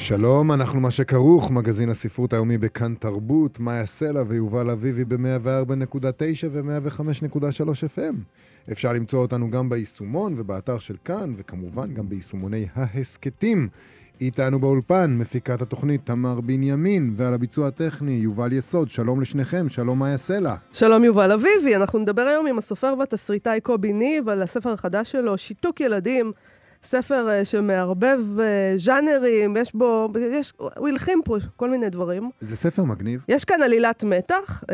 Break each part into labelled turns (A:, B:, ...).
A: שלום, אנחנו מה שכרוך, מגזין הספרות היומי בכאן תרבות, מאיה סלע ויובל אביבי ב-104.9 ו-105.3 FM. אפשר למצוא אותנו גם ביישומון ובאתר של כאן, וכמובן גם ביישומוני ההסכתים. איתנו באולפן, מפיקת התוכנית תמר בנימין, ועל הביצוע הטכני יובל יסוד. שלום לשניכם, שלום מאיה סלע.
B: שלום יובל אביבי, אנחנו נדבר היום עם הסופר והתסריטאי קובי ניב על הספר החדש שלו, שיתוק ילדים. ספר uh, שמערבב uh, ז'אנרים, יש בו, יש, הוא הלחים פה כל מיני דברים.
A: זה ספר מגניב.
B: יש כאן עלילת מתח, uh,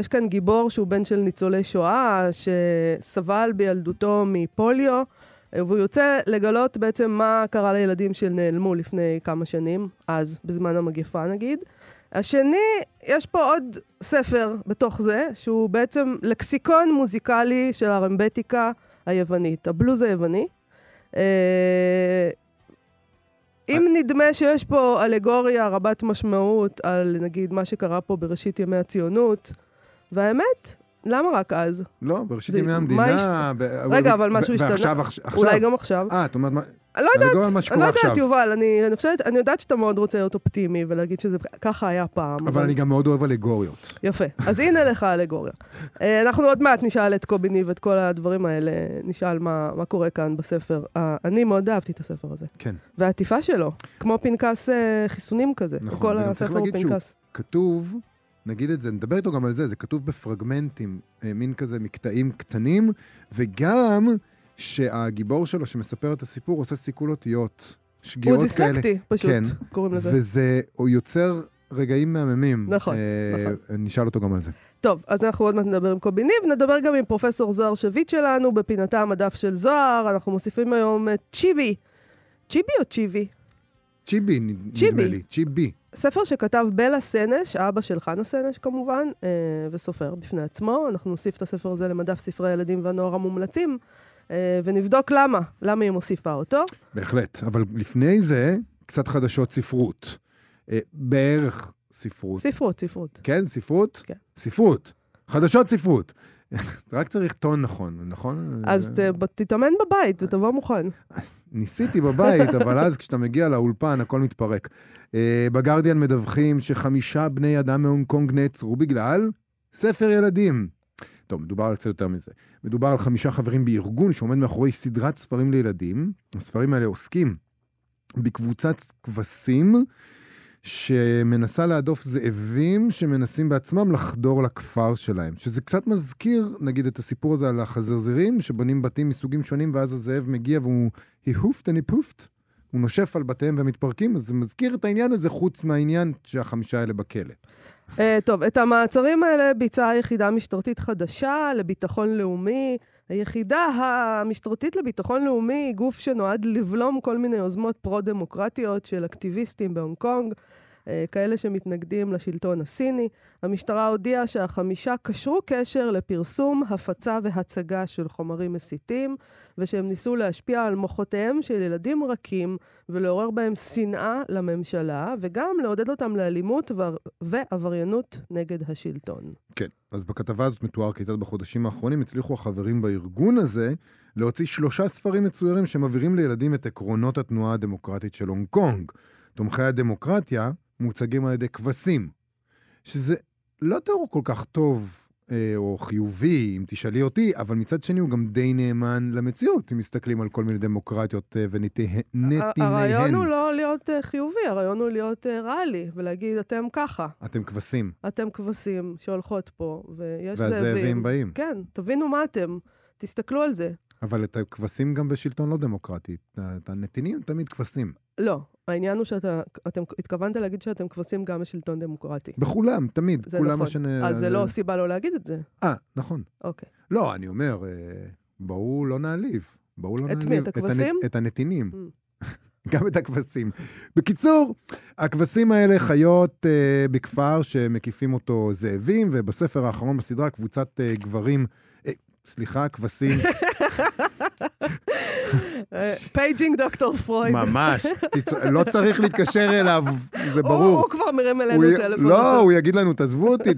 B: יש כאן גיבור שהוא בן של ניצולי שואה, שסבל בילדותו מפוליו, והוא יוצא לגלות בעצם מה קרה לילדים שנעלמו לפני כמה שנים, אז, בזמן המגפה נגיד. השני, יש פה עוד ספר בתוך זה, שהוא בעצם לקסיקון מוזיקלי של הרמבטיקה היוונית, הבלוז היווני. אה, אם נדמה שיש פה אלגוריה רבת משמעות על נגיד מה שקרה פה בראשית ימי הציונות, והאמת, למה רק אז?
A: לא, בראשית ימי המדינה...
B: רגע, אבל משהו השתנה. ועכשיו, אולי גם עכשיו.
A: אה, את אומרת,
B: אני לא יודעת, אני לא יודעת, יובל, אני, אני חושבת, אני יודעת שאתה מאוד רוצה להיות אופטימי ולהגיד שזה ככה היה פעם.
A: אבל, אבל... אני גם מאוד אוהב אלגוריות.
B: יפה, אז הנה לך אלגוריה. אה, אנחנו עוד מעט נשאל את קובי ניב את כל הדברים האלה, נשאל מה, מה קורה כאן בספר. אה, אני מאוד אהבתי את הספר הזה.
A: כן.
B: והעטיפה שלו, כמו פנקס אה, חיסונים כזה.
A: נכון, כל הספר הוא פנקס. כתוב, נגיד את זה, נדבר איתו גם על זה, זה כתוב בפרגמנטים, מין כזה מקטעים קטנים, וגם... שהגיבור שלו, שמספר את הסיפור, עושה סיכול אותיות. שגיאות
B: כאלה. הוא דיסלקטי, פשוט, כן. קוראים לזה.
A: וזה, הוא יוצר רגעים מהממים.
B: נכון, אה, נכון.
A: נשאל אותו גם על זה.
B: טוב, אז אנחנו עוד מעט נדבר עם קובי ניב, נדבר גם עם פרופסור זוהר שביט שלנו, בפינתה המדף של זוהר, אנחנו מוסיפים היום צ'יבי. צ'יבי או צ'יבי?
A: צ'יבי, נדמה לי, צ'יבי.
B: ספר שכתב בלה סנש, אבא של חנה סנש כמובן, אה, וסופר בפני עצמו. אנחנו נוסיף את הספר הזה למדף ספרי הילדים והנוער המומלצים. אה, ונבדוק למה, למה היא מוסיפה אותו.
A: בהחלט, אבל לפני זה, קצת חדשות ספרות. אה, בערך ספרות.
B: ספרות, ספרות.
A: כן, ספרות?
B: כן.
A: ספרות. חדשות ספרות. רק צריך טון נכון, נכון?
B: אז תתאמן בבית ותבוא מוכן.
A: ניסיתי בבית, אבל אז כשאתה מגיע לאולפן, הכל מתפרק. אה, בגרדיאן מדווחים שחמישה בני אדם מהונג קונג נעצרו בגלל ספר ילדים. טוב, מדובר על קצת יותר מזה. מדובר על חמישה חברים בארגון שעומד מאחורי סדרת ספרים לילדים. הספרים האלה עוסקים בקבוצת כבשים שמנסה להדוף זאבים שמנסים בעצמם לחדור לכפר שלהם. שזה קצת מזכיר, נגיד, את הסיפור הזה על החזרזירים, שבונים בתים מסוגים שונים, ואז הזאב מגיע והוא and he poofed. הוא נושף על בתיהם ומתפרקים, אז זה מזכיר את העניין הזה, חוץ מהעניין שהחמישה האלה בכלא.
B: Uh, טוב, את המעצרים האלה ביצעה יחידה משטרתית חדשה לביטחון לאומי. היחידה המשטרתית לביטחון לאומי היא גוף שנועד לבלום כל מיני יוזמות פרו-דמוקרטיות של אקטיביסטים בהונג קונג. אה, כאלה שמתנגדים לשלטון הסיני. המשטרה הודיעה שהחמישה קשרו קשר לפרסום, הפצה והצגה של חומרים מסיתים, ושהם ניסו להשפיע על מוחותיהם של ילדים רכים ולעורר בהם שנאה לממשלה, וגם לעודד אותם לאלימות ועבריינות נגד השלטון.
A: כן, אז בכתבה הזאת מתואר כיצד בחודשים האחרונים הצליחו החברים בארגון הזה להוציא שלושה ספרים מצוירים שמבהירים לילדים את עקרונות התנועה הדמוקרטית של הונג קונג. תומכי הדמוקרטיה מוצגים על ידי כבשים, שזה לא תיאור כל כך טוב אה, או חיובי, אם תשאלי אותי, אבל מצד שני הוא גם די נאמן למציאות, אם מסתכלים על כל מיני דמוקרטיות אה, ונתיניהן.
B: הרעיון הוא לא להיות אה, חיובי, הרעיון הוא להיות ריאלי, ולהגיד, אתם ככה.
A: אתם כבשים.
B: אתם כבשים שהולכות פה, ויש
A: זאבים. והזאבים באים.
B: כן, תבינו מה אתם, תסתכלו על זה.
A: אבל את הכבשים גם בשלטון לא דמוקרטי. את הנתינים תמיד כבשים.
B: לא, העניין הוא שאתם התכוונת להגיד שאתם כבשים גם בשלטון דמוקרטי.
A: בכולם, תמיד.
B: זה נכון. שנ... אז זה לא סיבה לא להגיד את זה.
A: אה, נכון.
B: אוקיי.
A: לא, אני אומר, אה, בואו לא נעליב. בואו לא
B: נעליב. את מי? את הכבשים?
A: את הנתינים. Mm. גם את הכבשים. בקיצור, הכבשים האלה חיות אה, בכפר שמקיפים אותו זאבים, ובספר האחרון בסדרה קבוצת אה, גברים, אה, סליחה, כבשים,
B: Paging Doctor פרויד.
A: ממש. לא צריך להתקשר אליו, זה ברור.
B: הוא כבר מרים אלינו טלפון.
A: לא, הוא יגיד לנו, תעזבו אותי,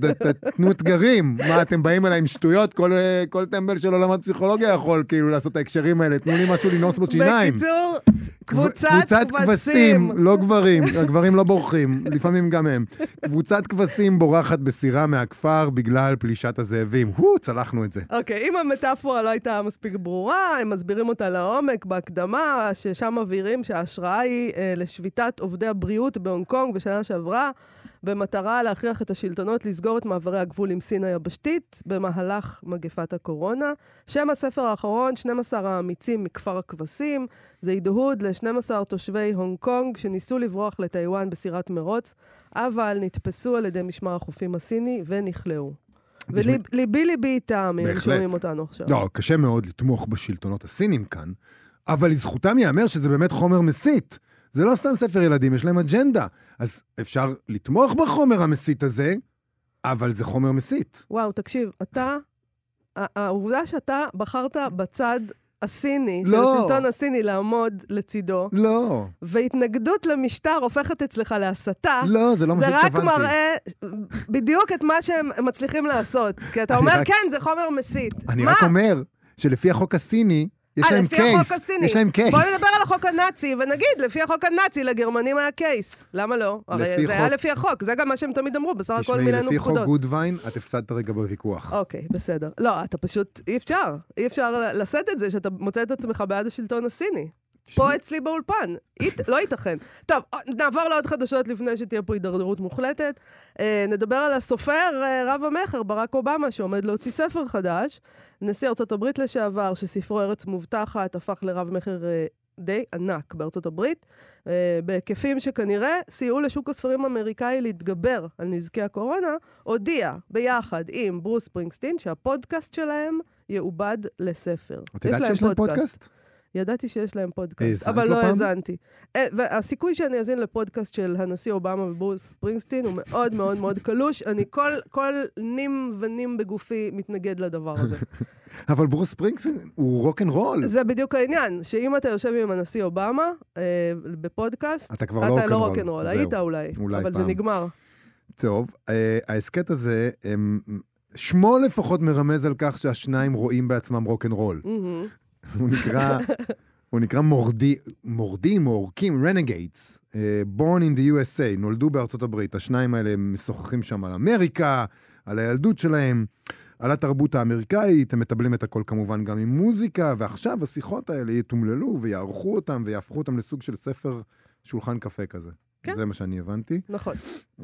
A: תנו אתגרים. מה, אתם באים אליי עם שטויות? כל, אה, כל טמבל שלא למד פסיכולוגיה יכול כאילו לעשות את ההקשרים האלה. תנו לי משהו לנעוץ בו שיניים.
B: בקיצור,
A: קבוצת
B: כבשים.
A: לא גברים, הגברים לא בורחים, לפעמים גם הם. קבוצת כבשים בורחת בסירה מהכפר בגלל פלישת הזאבים. הו, צלחנו את זה.
B: אוקיי, אם המטאפורה לא הייתה מספיק ברורה, מסבירים אותה לעומק בהקדמה, ששם מבהירים שההשראה היא אה, לשביתת עובדי הבריאות בהונג קונג בשנה שעברה, במטרה להכריח את השלטונות לסגור את מעברי הגבול עם סין היבשתית במהלך מגפת הקורונה. שם הספר האחרון, 12 האמיצים מכפר הכבשים, זה הדהוד ל-12 תושבי הונג קונג שניסו לברוח לטיוואן בסירת מרוץ, אבל נתפסו על ידי משמר החופים הסיני ונכלאו. וליבי ליבי איתם, אם הם. שומעים אותנו עכשיו.
A: לא, קשה מאוד לתמוך בשלטונות הסינים כאן, אבל לזכותם ייאמר שזה באמת חומר מסית. זה לא סתם ספר ילדים, יש להם אג'נדה. אז אפשר לתמוך בחומר המסית הזה, אבל זה חומר מסית.
B: וואו, תקשיב, אתה, העובדה שאתה בחרת בצד הסיני, של
A: לא.
B: השלטון הסיני לעמוד לצידו,
A: לא,
B: והתנגדות למשטר הופכת אצלך להסתה,
A: לא, זה לא מה
B: זה רק
A: שהתכוונתי.
B: מראה בדיוק את מה שהם מצליחים לעשות. כי אתה אומר,
A: רק-
B: כן, זה חומר מסית.
A: אני
B: מה?
A: רק אומר שלפי החוק הסיני, יש
B: אה,
A: להם
B: לפי
A: קייס. יש להם קייס.
B: בואי נדבר על החוק הנאצי, ונגיד, לפי החוק הנאצי לגרמנים היה קייס. למה לא? הרי זה היה לפי החוק, זה גם מה שהם תמיד אמרו, בסך הכל
A: תשמעי,
B: מילאנו
A: לפי חוק
B: פקודות.
A: גודווין, את הפסדת רגע בוויכוח.
B: אוקיי, בסדר. לא, אתה פשוט, אי אפשר. אי אפשר לשאת את זה שאתה מוצא את עצמך בעד השלטון הסיני. פה אצלי באולפן. לא ייתכן. טוב, נעבור לעוד חדשות לפני שתהיה פה הידרדרות מוחלטת. אה, נדבר על הסופר אה, רב המכר, ברק אובמה, שעומד להוציא ספר חדש. נשיא ארצות הברית לשעבר, שספרו ארץ מובטחת, הפך לרב מכר אה, די ענק בארצות הברית, אה, בהיקפים שכנראה סייעו לשוק הספרים האמריקאי להתגבר על נזקי הקורונה, הודיע ביחד עם ברוס ספרינגסטין שהפודקאסט שלהם יעובד לספר.
A: את יודעת שיש להם פודקאסט?
B: ידעתי שיש להם פודקאסט,
A: האזנת
B: אבל לא האזנתי. אה, והסיכוי שאני אאזין לפודקאסט של הנשיא אובמה וברוס ספרינגסטין הוא מאוד מאוד מאוד קלוש. אני כל, כל נים ונים בגופי מתנגד לדבר הזה.
A: אבל ברוס ספרינגסטין הוא רוק אנד רול.
B: זה בדיוק העניין, שאם אתה יושב עם הנשיא אובמה אה, בפודקאסט,
A: אתה כבר
B: אתה לא
A: רוקנרול.
B: רוקנרול.
A: זהו.
B: היית אולי,
A: אולי
B: אבל זה
A: פעם.
B: נגמר.
A: טוב, אה, ההסכת הזה, הם- שמו לפחות מרמז על כך שהשניים רואים בעצמם רוק אנד רול.
B: מהמם.
A: הוא נקרא, הוא נקרא מורדי, מורדים או עורקים, Renegades, born in the USA, נולדו בארצות הברית. השניים האלה משוחחים שם על אמריקה, על הילדות שלהם, על התרבות האמריקאית, הם מטבלים את הכל כמובן גם עם מוזיקה, ועכשיו השיחות האלה יתומללו ויערכו אותם ויהפכו אותם לסוג של ספר שולחן קפה כזה.
B: כן.
A: זה מה שאני הבנתי.
B: נכון.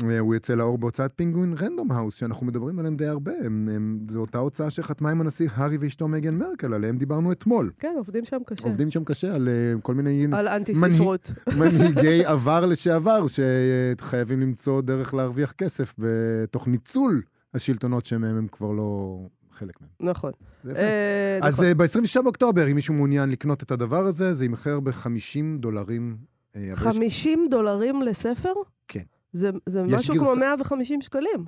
A: אה, הוא יצא לאור בהוצאת Penguin Random House, שאנחנו מדברים עליהם די הרבה. הם, הם, זו אותה הוצאה שחתמה עם הנסיך הארי ואשתו מגן מרקל, עליהם דיברנו אתמול.
B: כן, עובדים שם קשה.
A: עובדים שם קשה על uh, כל מיני
B: על אנטי ספרות.
A: מנהיגי עבר לשעבר, שחייבים למצוא דרך להרוויח כסף בתוך ניצול השלטונות שמהם הם כבר לא חלק מהם.
B: נכון. אה,
A: אז
B: נכון.
A: אה, ב-26 באוקטובר, אם מישהו מעוניין לקנות את הדבר הזה, זה יימכר ב-50 דולרים. אה, אבל יש-
B: 50 דולרים לספר?
A: כן.
B: זה, זה
A: יש
B: משהו
A: גרסה-
B: כמו 150 שקלים.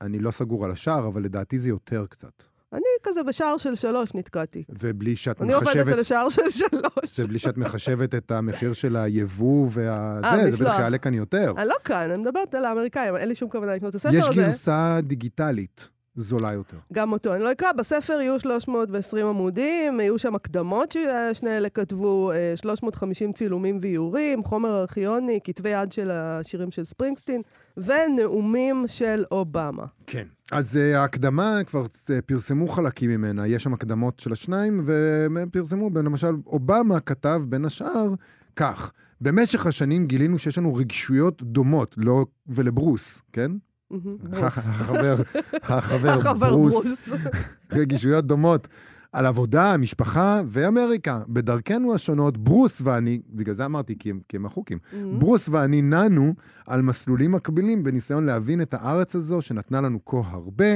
A: אני לא סגור על השער, אבל לדעתי זה יותר קצת.
B: אני כזה בשער של שלוש נתקעתי.
A: זה בלי שאת
B: אני עובדת
A: מחשבת...
B: על השער של שלוש.
A: זה בלי שאת מחשבת את המחיר של היבוא וה...
B: אה,
A: זה, זה. בטח יעלה כאן יותר.
B: אני לא כאן, אני מדברת על האמריקאים, אין לי שום כוונה לקנות את הספר
A: יש
B: הזה.
A: גרסה דיגיטלית זולה יותר.
B: גם אותו אני לא אקרא. בספר יהיו 320 עמודים, יהיו שם הקדמות ששני אלה כתבו, אה, 350 צילומים ואיורים, חומר ארכיוני, כתבי יד של השירים של ספרינגסטין, ונאומים של אובמה.
A: כן. אז uh, ההקדמה, כבר uh, פרסמו חלקים ממנה, יש שם הקדמות של השניים, והם פרסמו, למשל, אובמה כתב בין השאר כך, במשך השנים גילינו שיש לנו רגישויות דומות, לא ולברוס, כן? החבר, החבר ברוס. רגישויות דומות. על עבודה, משפחה ואמריקה. בדרכנו השונות, ברוס ואני, בגלל זה אמרתי, כי הם, כי הם החוקים,
B: Mm-hmm.
A: ברוס ואני נענו על מסלולים מקבילים בניסיון להבין את הארץ הזו שנתנה לנו כה הרבה,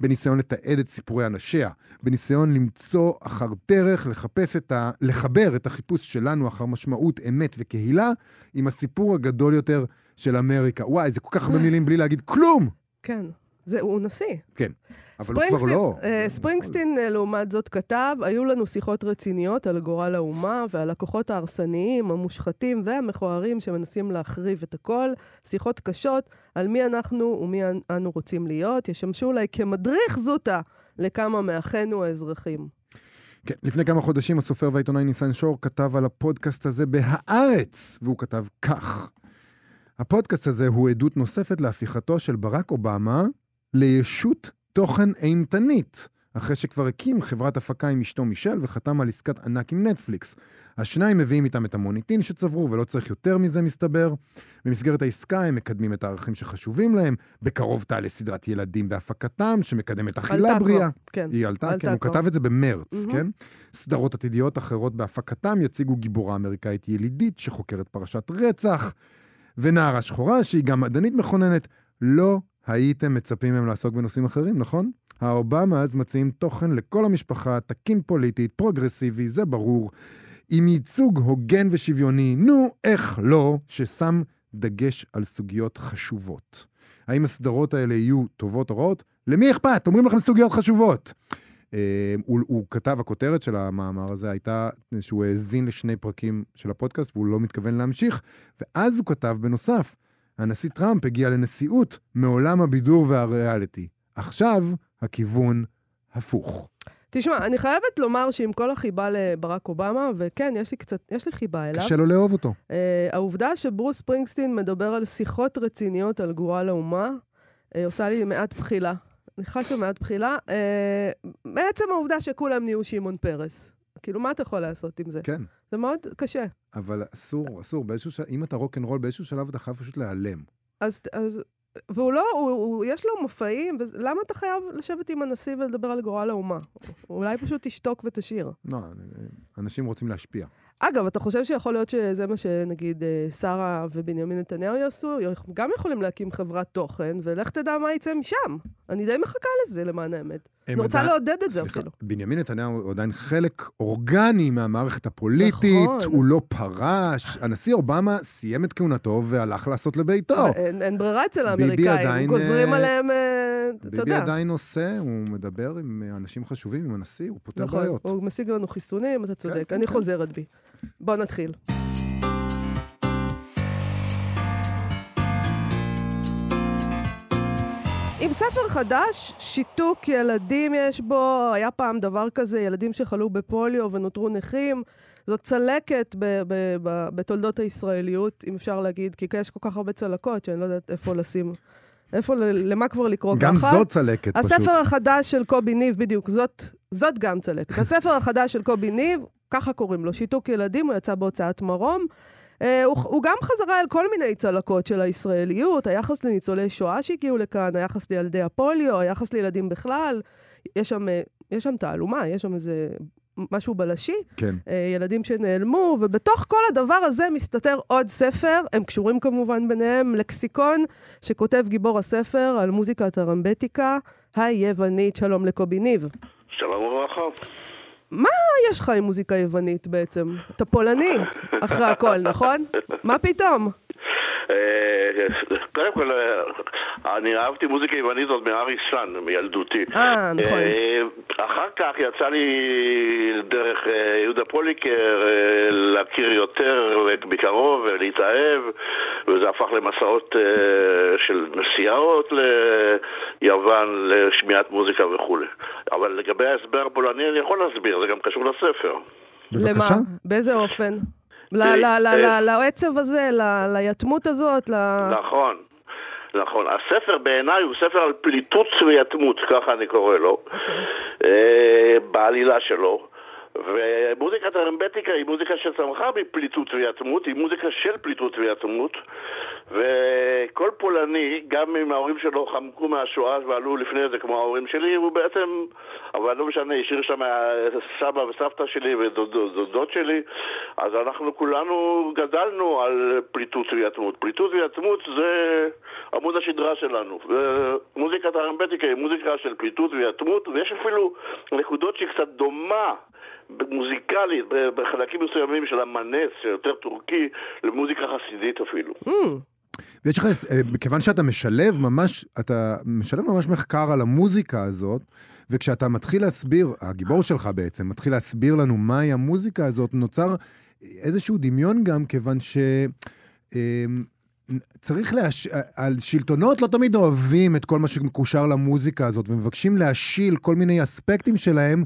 A: בניסיון לתעד את סיפורי אנשיה, בניסיון למצוא אחר דרך, לחפש את ה... לחבר את החיפוש שלנו אחר משמעות, אמת וקהילה, עם הסיפור הגדול יותר של אמריקה. וואי, זה כל כך הרבה מילים בלי להגיד כלום!
B: כן, זה, הוא נשיא.
A: כן, אבל הוא כבר לא.
B: אה, ספרינגסטין, אה, לעומת זאת, כתב, היו לנו שיחות רציניות על גורל האומה ועל הכוחות ההרסניים, המושחתים והמכוערים שמנסים להחריב את הכל. שיחות קשות על מי אנחנו ומי אנו רוצים להיות, ישמשו אולי כמדריך זוטה לכמה מאחינו האזרחים.
A: כן, לפני כמה חודשים הסופר והעיתונאי ניסן שור כתב על הפודקאסט הזה בהארץ, והוא כתב כך: הפודקאסט הזה הוא עדות נוספת להפיכתו של ברק אובמה לישות תוכן אימתנית, אחרי שכבר הקים חברת הפקה עם אשתו מישל וחתם על עסקת ענק עם נטפליקס. השניים מביאים איתם את המוניטין שצברו, ולא צריך יותר מזה, מסתבר. במסגרת העסקה הם מקדמים את הערכים שחשובים להם. בקרוב תעלה סדרת ילדים בהפקתם, שמקדמת אכילה בריאה.
B: כן.
A: היא עלתה,
B: עלתה
A: כן, הוא. כתב את זה במרץ,
B: מהמם.
A: כן? סדרות עתידיות אחרות בהפקתם יציגו גיבורה אמריקאית ילידית שחוקרת פרשת רצח, ונערה שחורה שהיא גם מדענית מכוננת. לא הייתם מצפים מהם לעסוק בנושאים אחרים, נכון? האובמאז מציעים תוכן לכל המשפחה, תקין פוליטית, פרוגרסיבי, זה ברור, עם ייצוג הוגן ושוויוני, נו, איך לא, ששם דגש על סוגיות חשובות. האם הסדרות האלה יהיו טובות או רעות? למי אכפת? אומרים לכם סוגיות חשובות. אה, הוא, הוא כתב, הכותרת של המאמר הזה הייתה שהוא האזין לשני פרקים של הפודקאסט והוא לא מתכוון להמשיך, ואז הוא כתב בנוסף, הנשיא טראמפ הגיע לנשיאות מעולם הבידור והריאליטי. עכשיו הכיוון הפוך.
B: תשמע, אני חייבת לומר שעם כל החיבה לברק אובמה, וכן, יש לי קצת, יש לי חיבה אליו,
A: קשה לו לאהוב אותו.
B: אה, העובדה שברוס ספרינגסטין מדבר על שיחות רציניות על גורל האומה, אה, עושה לי מעט בחילה. אני חשה מעט בחילה. אה, בעצם העובדה שכולם נהיו שמעון פרס. כאילו, מה אתה יכול לעשות עם זה?
A: כן,
B: זה מאוד קשה.
A: אבל אסור, אסור, באיזשהו שלב, אם אתה רוקנרול, באיזשהו שלב אתה חייב פשוט להיעלם.
B: אז, אז, והוא לא, הוא, הוא, יש לו מופעים, ולמה אתה חייב לשבת עם הנשיא ולדבר על גורל האומה? אולי פשוט תשתוק ותשאיר.
A: לא, אנשים רוצים להשפיע.
B: אגב, אתה חושב שיכול להיות שזה מה שנגיד אה, שרה ובנימין נתניהו יעשו? גם יכולים להקים חברת תוכן, ולך תדע מה יצא משם. אני די מחכה לזה, למען האמת. אני רוצה
A: עדיין-
B: לעודד את זה
A: סליחה,
B: אפילו.
A: בנימין נתניהו הוא עדיין חלק אורגני מהמערכת הפוליטית,
B: נכון.
A: הוא לא פרש. הנשיא אובמה סיים את כהונתו והלך לעשות לביתו.
B: אין, אין ברירה אצל האמריקאים,
A: עדיין,
B: גוזרים
A: אה,
B: עליהם, אה,
A: ביבי
B: יודע.
A: עדיין עושה, הוא מדבר עם אה, אנשים חשובים, עם הנשיא, הוא פותר
B: נכון,
A: בעיות.
B: הוא משיג לנו חיסונים, אתה צודק.
A: כן,
B: אני
A: כן.
B: חוזרת בי. בוא נתחיל. עם ספר חדש, שיתוק ילדים יש בו, היה פעם דבר כזה, ילדים שחלו בפוליו ונותרו נכים. זאת צלקת ב- ב- ב- בתולדות הישראליות, אם אפשר להגיד, כי יש כל כך הרבה צלקות שאני לא יודעת איפה לשים, איפה, למה כבר לקרוא
A: גם
B: ככה.
A: זאת צלקת פשוט.
B: הספר החדש של קובי ניב, בדיוק, זאת, זאת גם צלקת. הספר החדש של קובי ניב, ככה קוראים לו, שיתוק ילדים, הוא יצא בהוצאת מרום. אה, הוא, הוא גם חזרה על כל מיני צלקות של הישראליות, היחס לניצולי שואה שהגיעו לכאן, היחס לילדי הפוליו, היחס לילדים בכלל. יש שם, אה, יש שם תעלומה, יש שם איזה משהו בלשי,
A: כן.
B: אה, ילדים שנעלמו, ובתוך כל הדבר הזה מסתתר עוד ספר, הם קשורים כמובן ביניהם, לקסיקון שכותב גיבור הספר על מוזיקת הרמבטיקה היוונית. שלום לקובי ניב.
C: שלום וברכה.
B: מה יש לך עם מוזיקה יוונית בעצם? אתה פולני, אחרי הכל, נכון? מה פתאום?
C: אה, קודם כל, אני אהבתי מוזיקה יוונית עוד מאריס סאן, מילדותי.
B: אה, נכון.
C: אה, אחר כך יצא לי דרך אה, יהודה פוליקר להכיר יותר מקרוב ולהתאהב, וזה הפך למסעות של נסיעות ליוון, לשמיעת מוזיקה וכולי. אבל לגבי ההסבר הפולני אני יכול להסביר, זה גם קשור לספר.
A: בבקשה.
B: למה? באיזה אופן?
C: אה, אה.
B: לעצב הזה, ליתמות הזאת.
C: נכון, נכון. הספר בעיניי הוא ספר על פליטות ויתמות, ככה אני קורא לו, אה, בעלילה שלו. ומוזיקת הרמבטיקה היא מוזיקה שצמחה מפליטות ויתמות, היא מוזיקה של פליטות ויתמות, וכל פולני, גם אם ההורים שלו חמקו מהשואה ועלו לפני זה כמו ההורים שלי, הוא בעצם, אבל לא משנה, השאיר שם סבא וסבתא שלי ודודות שלי, אז אנחנו כולנו גדלנו על פליטות ויתמות. פליטות ויתמות זה עמוד השדרה שלנו. מוזיקת הרמבטיקה היא מוזיקה של פליטות ויתמות, ויש אפילו נקודות שהיא קצת דומה מוזיקלית, בחלקים מסוימים של המנס, שיותר טורקי, למוזיקה חסידית אפילו. Mm.
A: ויש לך, אה, כיוון שאתה משלב ממש, אתה משלב ממש מחקר על המוזיקה הזאת, וכשאתה מתחיל להסביר, הגיבור שלך בעצם, מתחיל להסביר לנו מהי המוזיקה הזאת, נוצר איזשהו דמיון גם, כיוון ש... אמ, צריך להש... על שלטונות לא תמיד אוהבים את כל מה שמקושר למוזיקה הזאת, ומבקשים להשיל כל מיני אספקטים שלהם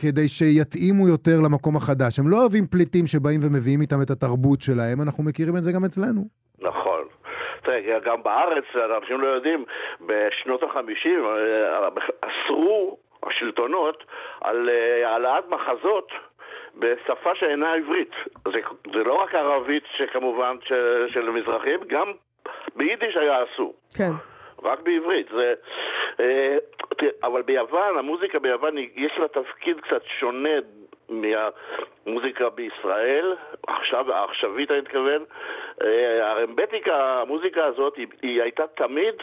A: כדי שיתאימו יותר למקום החדש. הם לא אוהבים פליטים שבאים ומביאים איתם את התרבות שלהם, אנחנו מכירים את זה גם אצלנו.
C: נכון. גם בארץ, אנשים לא יודעים, בשנות החמישים אה, אסרו השלטונות על אה, העלאת מחזות בשפה שאינה עברית. זה, זה לא רק ערבית שכמובן של, של מזרחים, גם ביידיש היה אסור.
B: כן.
C: רק בעברית. זה, אה, אבל ביוון, המוזיקה ביוון, יש לה תפקיד קצת שונה מהמוזיקה בישראל, עכשיו, העכשווית אני מתכוון. אה, הרמבטיקה, המוזיקה הזאת, היא, היא הייתה תמיד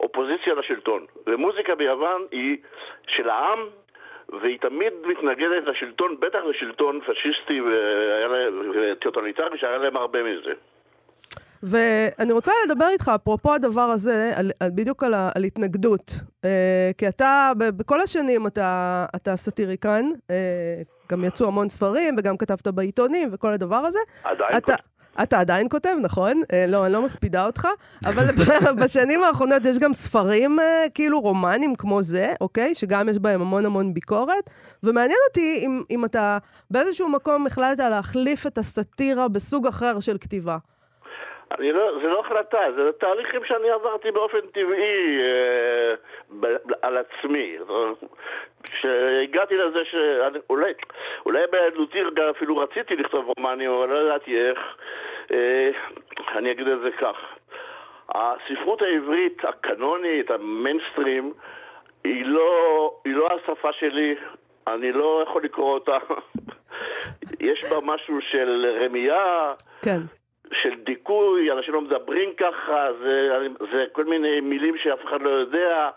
C: אופוזיציה לשלטון. ומוזיקה ביוון היא של העם, והיא תמיד מתנגדת לשלטון, בטח לשלטון פשיסטי וטוטליטרי שהיה להם הרבה מזה.
B: ואני רוצה לדבר איתך, אפרופו הדבר הזה, על, על, בדיוק על, על התנגדות. אה, כי אתה, בכל השנים אתה, אתה סאטיריקן, אה, גם יצאו המון ספרים, וגם כתבת בעיתונים, וכל הדבר הזה.
C: עדיין אתה,
B: אתה עדיין כותב, נכון? אה, לא, אני לא מספידה אותך, אבל בשנים האחרונות יש גם ספרים אה, כאילו רומנים כמו זה, אוקיי? שגם יש בהם המון המון ביקורת, ומעניין אותי אם, אם אתה באיזשהו מקום החלטת להחליף את הסאטירה בסוג אחר של כתיבה.
C: אני לא, זה לא החלטה, זה תהליכים שאני עברתי באופן טבעי אה, ב, על עצמי. שהגעתי לזה שאולי אולי בילדותי אפילו רציתי לכתוב רומנים, אבל לא ידעתי איך. אה, אני אגיד את זה כך. הספרות העברית הקנונית, המיינסטרים, היא לא, היא לא השפה שלי, אני לא יכול לקרוא אותה. יש בה משהו של רמייה,
B: כן.
C: של דיכוי, אנשים לא מדברים ככה, זה, זה כל מיני מילים שאף אחד לא יודע.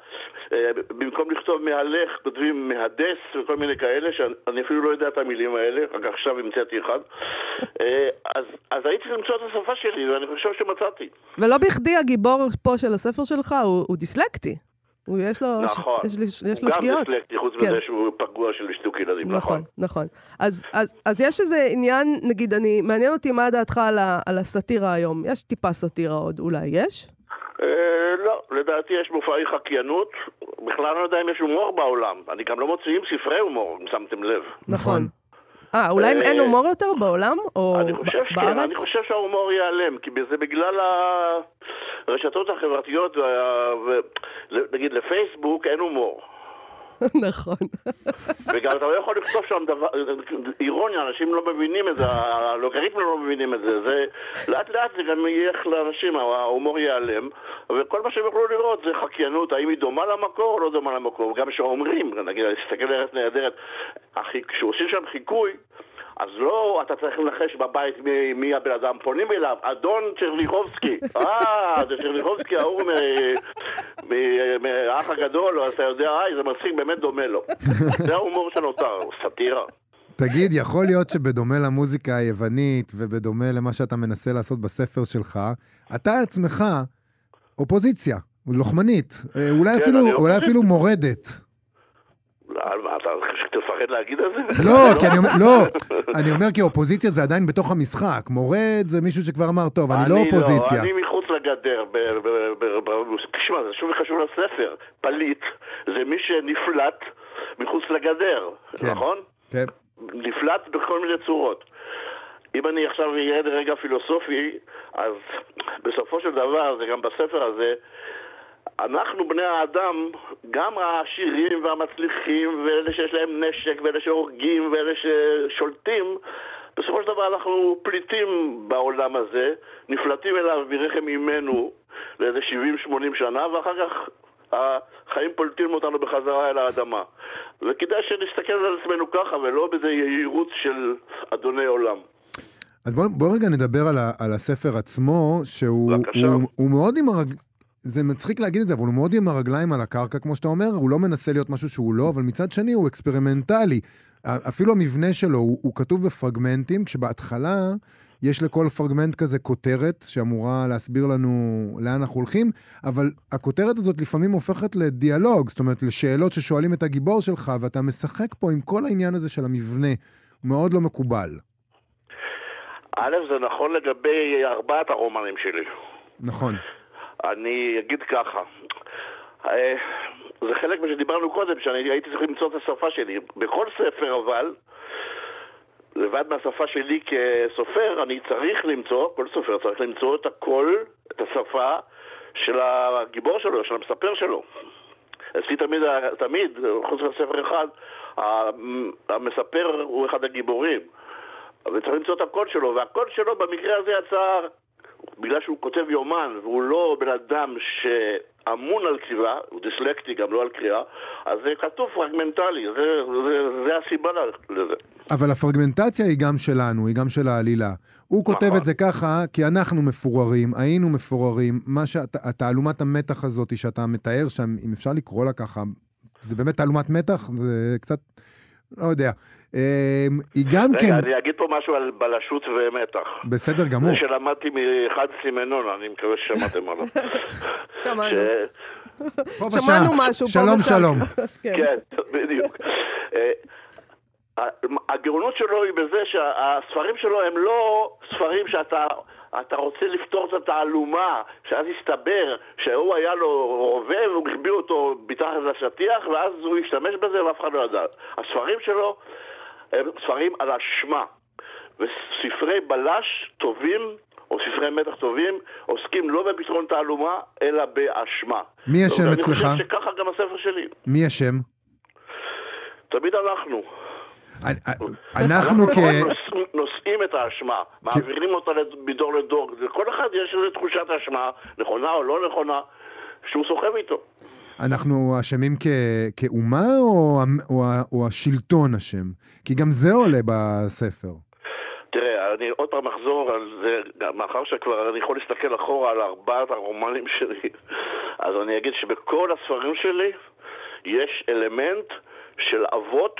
C: אה, במקום לכתוב מהלך, כותבים מהדס וכל מיני כאלה, שאני אפילו לא יודע את המילים האלה, רק עכשיו המצאתי אחד. אה, אז, אז הייתי למצוא את השפה שלי, ואני חושב שמצאתי.
B: ולא בכדי הגיבור פה של הספר שלך הוא, הוא דיסלקטי. הוא יש לו,
C: נכון.
B: יש, יש, יש לו שגיאות.
C: הוא גם דיסלקטי, חוץ כן. מזה שהוא פגוע של שטוק ילדים,
B: נכון. נכון, נכון. אז, אז, אז יש איזה עניין, נגיד, אני, מעניין אותי מה דעתך על, ה, על הסאטירה היום. יש טיפה סאטירה עוד, אולי יש?
C: אה, לא, לדעתי יש מופעי חקיינות. בכלל לא יודע אם יש הומור בעולם. אני גם לא מוציאים ספרי הומור, אם שמתם לב.
B: נכון. אה, אולי אין אה, הומור יותר בעולם? או
C: אני חושב שכן, אני חושב שההומור ייעלם, כי זה בגלל הרשתות החברתיות, נגיד לפייסבוק אין הומור.
B: נכון.
C: וגם אתה לא יכול לכתוב שם דבר, אירוניה, אנשים לא מבינים את זה, הלוגריתמים לא מבינים את זה, זה לאט לאט זה גם ילך לאנשים, ההומור ייעלם, וכל מה שהם יוכלו לראות זה חקיינות, האם היא דומה למקור או לא דומה למקור, גם כשאומרים, נגיד, תסתכל על ארץ נהדרת, כשעושים שם חיקוי, אז לא אתה צריך לנחש בבית מי, מי הבן אדם, פונים אליו, אדון צ'רניחובסקי. אה, זה צ'רניחובסקי ההוא מהאח הגדול, אתה יודע, איי, זה מצחיק, באמת דומה לו. זה ההומור שנותר, סאטירה.
A: תגיד, יכול להיות שבדומה למוזיקה היוונית ובדומה למה שאתה מנסה לעשות בספר שלך, אתה עצמך אופוזיציה, לוחמנית, אה, אולי, כן, אפילו, אולי אפילו מורדת.
C: אתה תפחד להגיד את זה?
A: לא, כי אני אומר, לא, אני אומר כי אופוזיציה זה עדיין בתוך המשחק. מורד זה מישהו שכבר אמר, טוב, אני לא אופוזיציה.
C: אני מחוץ לגדר. תשמע, זה שוב חשוב לספר. פליט זה מי שנפלט מחוץ לגדר, כן, נכון?
A: כן.
C: נפלט בכל מיני צורות. אם אני עכשיו ארד רגע פילוסופי, אז בסופו של דבר, זה גם בספר הזה, אנחנו בני האדם, גם העשירים והמצליחים ואלה שיש להם נשק ואלה שהורגים ואלה ששולטים, בסופו של דבר אנחנו פליטים בעולם הזה, נפלטים אליו מרחם אימנו לאיזה 70-80 שנה, ואחר כך החיים פולטים אותנו בחזרה אל האדמה. וכדאי שנסתכל על עצמנו ככה, ולא באיזה יהירות של אדוני עולם.
A: אז בואו בוא רגע נדבר על, ה, על הספר עצמו, שהוא. הוא, הוא מאוד עם הרג... זה מצחיק להגיד את זה, אבל הוא מאוד עם הרגליים על הקרקע, כמו שאתה אומר, הוא לא מנסה להיות משהו שהוא לא, אבל מצד שני הוא experimental. אפילו המבנה שלו הוא, הוא כתוב בפרגמנטים, כשבהתחלה יש לכל פרגמנט כזה כותרת שאמורה להסביר לנו לאן אנחנו הולכים, אבל הכותרת הזאת לפעמים הופכת לדיאלוג, זאת אומרת, לשאלות ששואלים את הגיבור שלך, ואתה משחק פה עם כל העניין הזה של המבנה. מאוד לא מקובל.
C: א', זה נכון לגבי ארבעת הרומנים שלי.
A: נכון.
C: אני אגיד ככה, אה, זה חלק ממה שדיברנו קודם, שאני הייתי צריך למצוא את השפה שלי. בכל ספר אבל, לבד מהשפה שלי כסופר, אני צריך למצוא, כל סופר צריך למצוא את הקול, את השפה של הגיבור שלו, של המספר שלו. אצלי תמיד, תמיד, חוץ מספר אחד, המספר הוא אחד הגיבורים. וצריך למצוא את הקול שלו, והקול שלו במקרה הזה יצא בגלל שהוא כותב יומן, והוא לא בן אדם שאמון על כתיבה, הוא דיסלקטי גם לא על קריאה, אז זה כתוב פרגמנטלי, זה, זה, זה הסיבה לזה.
A: אבל הפרגמנטציה היא גם שלנו, היא גם של העלילה. הוא כותב
C: נכון.
A: את זה ככה, כי אנחנו מפוררים, היינו מפוררים. מה שאת, תעלומת המתח הזאת שאתה מתאר שם, אם אפשר לקרוא לה ככה, זה באמת תעלומת מתח? זה קצת, לא יודע. אמ, היא גם
C: רגע,
A: כן...
C: אני אגיד פה משהו על בלשות ומתח.
A: בסדר גמור.
C: זה שלמדתי מאחד סימנון, אני מקווה ששמעתם עליו.
B: שמענו.
C: ש-
B: שמענו. משהו פה
A: שלום,
B: ושם.
A: שלום.
B: כן.
C: כן, בדיוק. אה, הגאונות שלו היא בזה שהספרים שלו הם לא ספרים שאתה אתה רוצה לפתור את התעלומה, שאז יסתבר שהוא היה לו רובה והוא החביא אותו מתחת לשטיח ואז הוא השתמש בזה ואף אחד לא ידע. הספרים שלו הם ספרים על אשמה. וספרי בלש טובים, או ספרי מתח טובים, עוסקים לא בפתרון תעלומה, אלא באשמה.
A: מי
C: ואני
A: אצלך?
C: חושב שככה גם הספר שלי.
A: מי השם?
C: תמיד אנחנו.
A: אנחנו כ...
C: נוש- נושאים את האשמה, מעבירים אותה מדור לדור. לכל אחד יש איזו תחושת אשמה, נכונה או לא נכונה, שהוא סוחב איתו.
A: אנחנו אשמים כ- כאומה או, השלטון אשם? כי גם זה עולה בספר.
C: תראה, אני עוד פעם אחזור על זה, מאחר שכבר אני יכול להסתכל אחורה על ארבעת הרומנים שלי, אז אני אגיד שבכל הספרים שלי יש אלמנט של אבות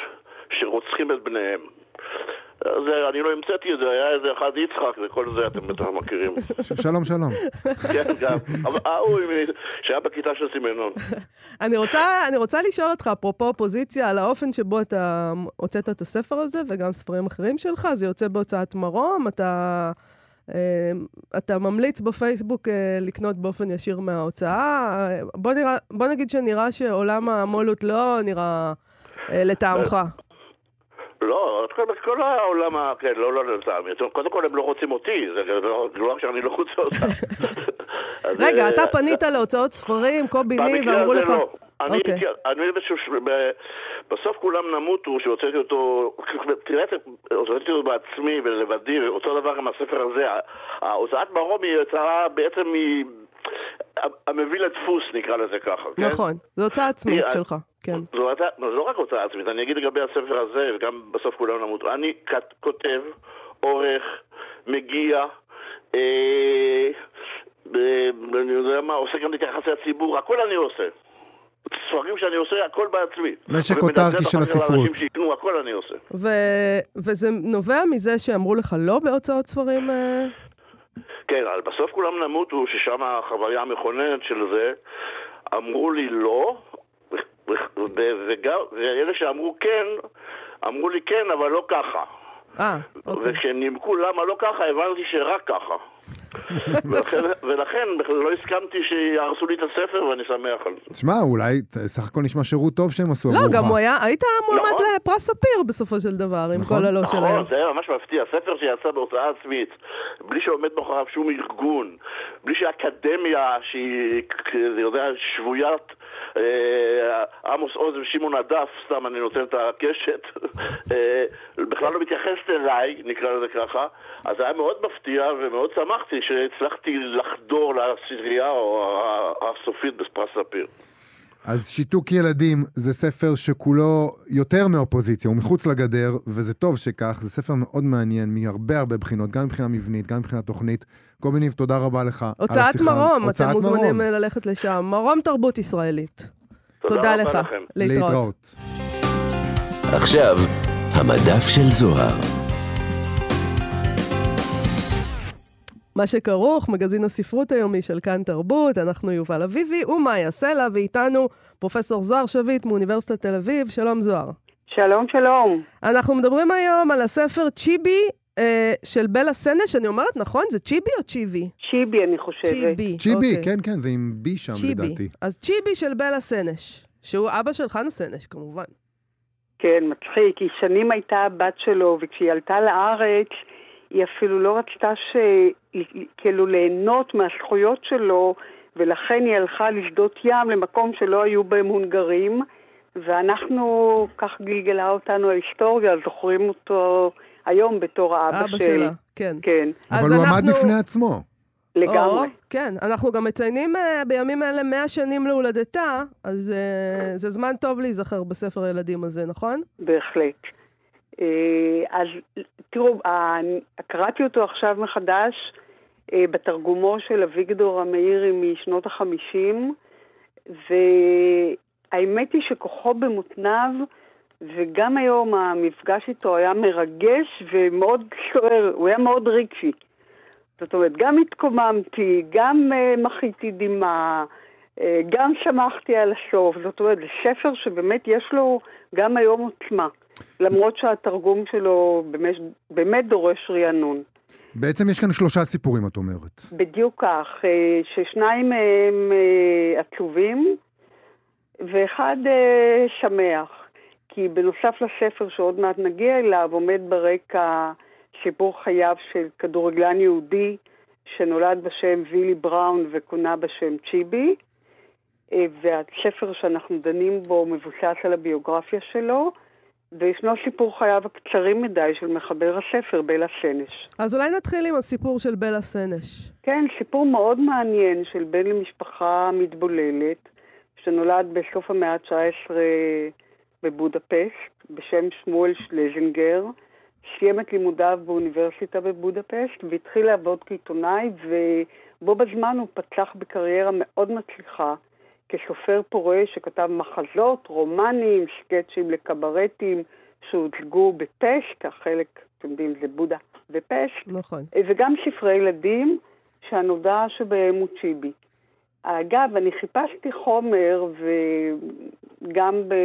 C: שרוצחים את בניהם. זה, אני לא המצאתי את זה, היה איזה אחד יצחק וכל זה אתם בטח מכירים.
A: שלום, שלום.
C: כן, גם. אבל ההוא עם- שהיה בכיתה של סימנון.
B: אני רוצה, אני רוצה לשאול אותך, אפרופו אופוזיציה, על האופן שבו אתה הוצאת את הספר הזה, וגם ספרים אחרים שלך, זה יוצא בהוצאת מרום, אתה, אה, אתה ממליץ בפייסבוק אה, לקנות באופן ישיר מההוצאה. אה, בוא, נראה, בוא נגיד שנראה שעולם המו"לות לא נראה אה, לטעמך.
C: לא, כל, העולם, כן, לא, לא, לטעמי. קודם כל הם לא רוצים אותי, זה לא לא רק שאני לא רוצה אותם.
B: רגע,
C: אה,
B: אתה פנית להוצאות ספרים, קובי ני,
C: במקרה
B: ואמרו לך...
C: לא. אני,
B: אוקיי.
C: כן, אני באיזשהו, בסוף כולם נמותו, שהוצאתי אותו, תראה, הוצאתי אותו בעצמי ולבדי, ואותו דבר עם הספר הזה. ההוצאת מרום היא הוצאה בעצם. המביא לדפוס, נקרא לזה ככה, כן?
B: נכון, זו הוצאה עצמית
C: היא-
B: שלך, כן.
C: זו הייתה, לא, לא רק הוצאה עצמית, אני אגיד לגבי הספר הזה, וגם בסוף כולם נמות. אני כת- כותב, עורך, מגיע, אה, ב- אני יודע מה, עושה גם את יחסי הציבור, הכל אני עושה. ספרים שאני עושה, הכל בעצמי.
A: משק אוטרקי של הספרות.
C: לאנשים שיקנו, הכל אני עושה.
B: ו- וזה נובע מזה שאמרו לך לא בהוצאות ספרים?
C: כן, אבל בסוף כולם נמותו, ששם החוויה המכוננת של זה, אמרו לי לא, וגם, ואלה שאמרו כן, אמרו לי כן, אבל לא ככה.
B: אה, אוקיי.
C: וכשהם נימקו למה לא ככה, הבנתי שרק ככה. ולכן, ולכן בכלל לא הסכמתי שיהרסו לי את הספר, ואני שמח על זה.
A: תשמע, אולי סך הכל נשמע שירות טוב שהם עשו
B: לא,
A: עבורך.
B: גם הוא היה, היית מועמד
C: נכון.
B: לפרס ספיר בסופו של דבר, עם
A: נכון.
B: כל הלא שלהם.
C: נכון, זה היה ממש מפתיע. ספר שיצא בהוצאה עצמית, בלי שעומד מאחוריו שום ארגון, בלי שאקדמיה שהיא, אני יודע, שבוית עמוס עוז ושמעון הדף, סתם אני נותן את הקשת, אה, בכלל לא מתייחסת אליי, נקרא לזה ככה, אז היה מאוד מפתיע ומאוד שמחתי שהצלחתי לחדור לסדרייה הסופית בפרס ספיר.
A: אז שיתוק ילדים זה ספר שכולו יותר מאופוזיציה, הוא מחוץ לגדר, וזה טוב שכך, זה ספר מאוד מעניין מהרבה הרבה בחינות, גם מבחינה מבנית, גם מבחינה תוכנית. קובי ניב, תודה רבה לך
B: הוצאת מרום, אתם מוזמנים ללכת לשם. מרום תרבות ישראלית. תודה לך. להתראות.
D: עכשיו, המדף של זוהר.
B: מה שכרוך, מגזין הספרות היומי של כאן תרבות, אנחנו יובל אביבי ומאיה סלע, ואיתנו פרופסור זוהר שביט מאוניברסיטת תל אביב. שלום זוהר.
E: שלום, שלום.
B: אנחנו מדברים היום על הספר צ'יבי אה, של בלה סנש, אני אומרת נכון? זה צ'יבי או צ'יבי?
E: צ'יבי, אני חושבת.
B: צ'יבי,
A: צ'יבי, אוקיי. כן, כן, זה עם בי שם צ'יבי. לדעתי.
B: אז צ'יבי של בלה סנש, שהוא אבא של חנה סנש, כמובן.
E: כן, מצחיק, היא שנים הייתה הבת שלו, וכשהיא עלתה לארץ, היא אפילו לא רצתה ש... כאילו ליהנות מהזכויות שלו, ולכן היא הלכה לשדות ים למקום שלא היו בהם הונגרים, ואנחנו, כך גלגלה אותנו ההיסטוריה, זוכרים אותו היום בתור האבא
B: של... אבא שלה, כן.
E: כן.
A: אבל הוא אנחנו... עמד בפני עצמו.
E: לגמרי. או,
B: כן, אנחנו גם מציינים uh, בימים האלה 100 שנים להולדתה, אז uh, זה זמן טוב להיזכר בספר הילדים הזה, נכון?
E: בהחלט. אה, אז תראו, קראתי אותו עכשיו מחדש אה, בתרגומו של אביגדור המאירי משנות החמישים, והאמת היא שכוחו במותניו, וגם היום המפגש איתו היה מרגש ומאוד סוער, הוא היה מאוד רגשי. זאת אומרת, גם התקוממתי, גם uh, מחיתי דמעה, uh, גם שמחתי על הסוף. זאת אומרת, זה ספר שבאמת יש לו גם היום עוצמה. למרות שהתרגום שלו באמת, באמת דורש רענון.
A: בעצם יש כאן שלושה סיפורים, את אומרת.
E: בדיוק כך, אה, ששניים מהם אה, עצובים ואחד אה, שמח. כי בנוסף לספר שעוד מעט נגיע אליו, עומד ברקע סיפור חייו של כדורגלן יהודי שנולד בשם וילי בראון וכונה בשם צ'יבי, והספר שאנחנו דנים בו מבוסס על הביוגרפיה שלו. וישנו סיפור חייו הקצרים מדי של מחבר הספר, בלה סנש.
B: אז אולי נתחיל עם הסיפור של בלה סנש.
E: כן, סיפור מאוד מעניין של בן למשפחה מתבוללת, שנולד בסוף המאה ה-19 בבודפשט, בשם שמואל שלזינגר. סיים את לימודיו באוניברסיטה בבודפשט והתחיל לעבוד כעיתונאי, ובו בזמן הוא פצח בקריירה מאוד מצליחה. כסופר פורה שכתב מחזות, רומנים, סקצ'ים לקברטים שהוצגו בפשט, החלק, אתם יודעים, זה בודה ופשט.
B: נכון.
E: וגם ספרי ילדים, שהנודע שבהם הוא צ'יבי. אגב, אני חיפשתי חומר וגם ב...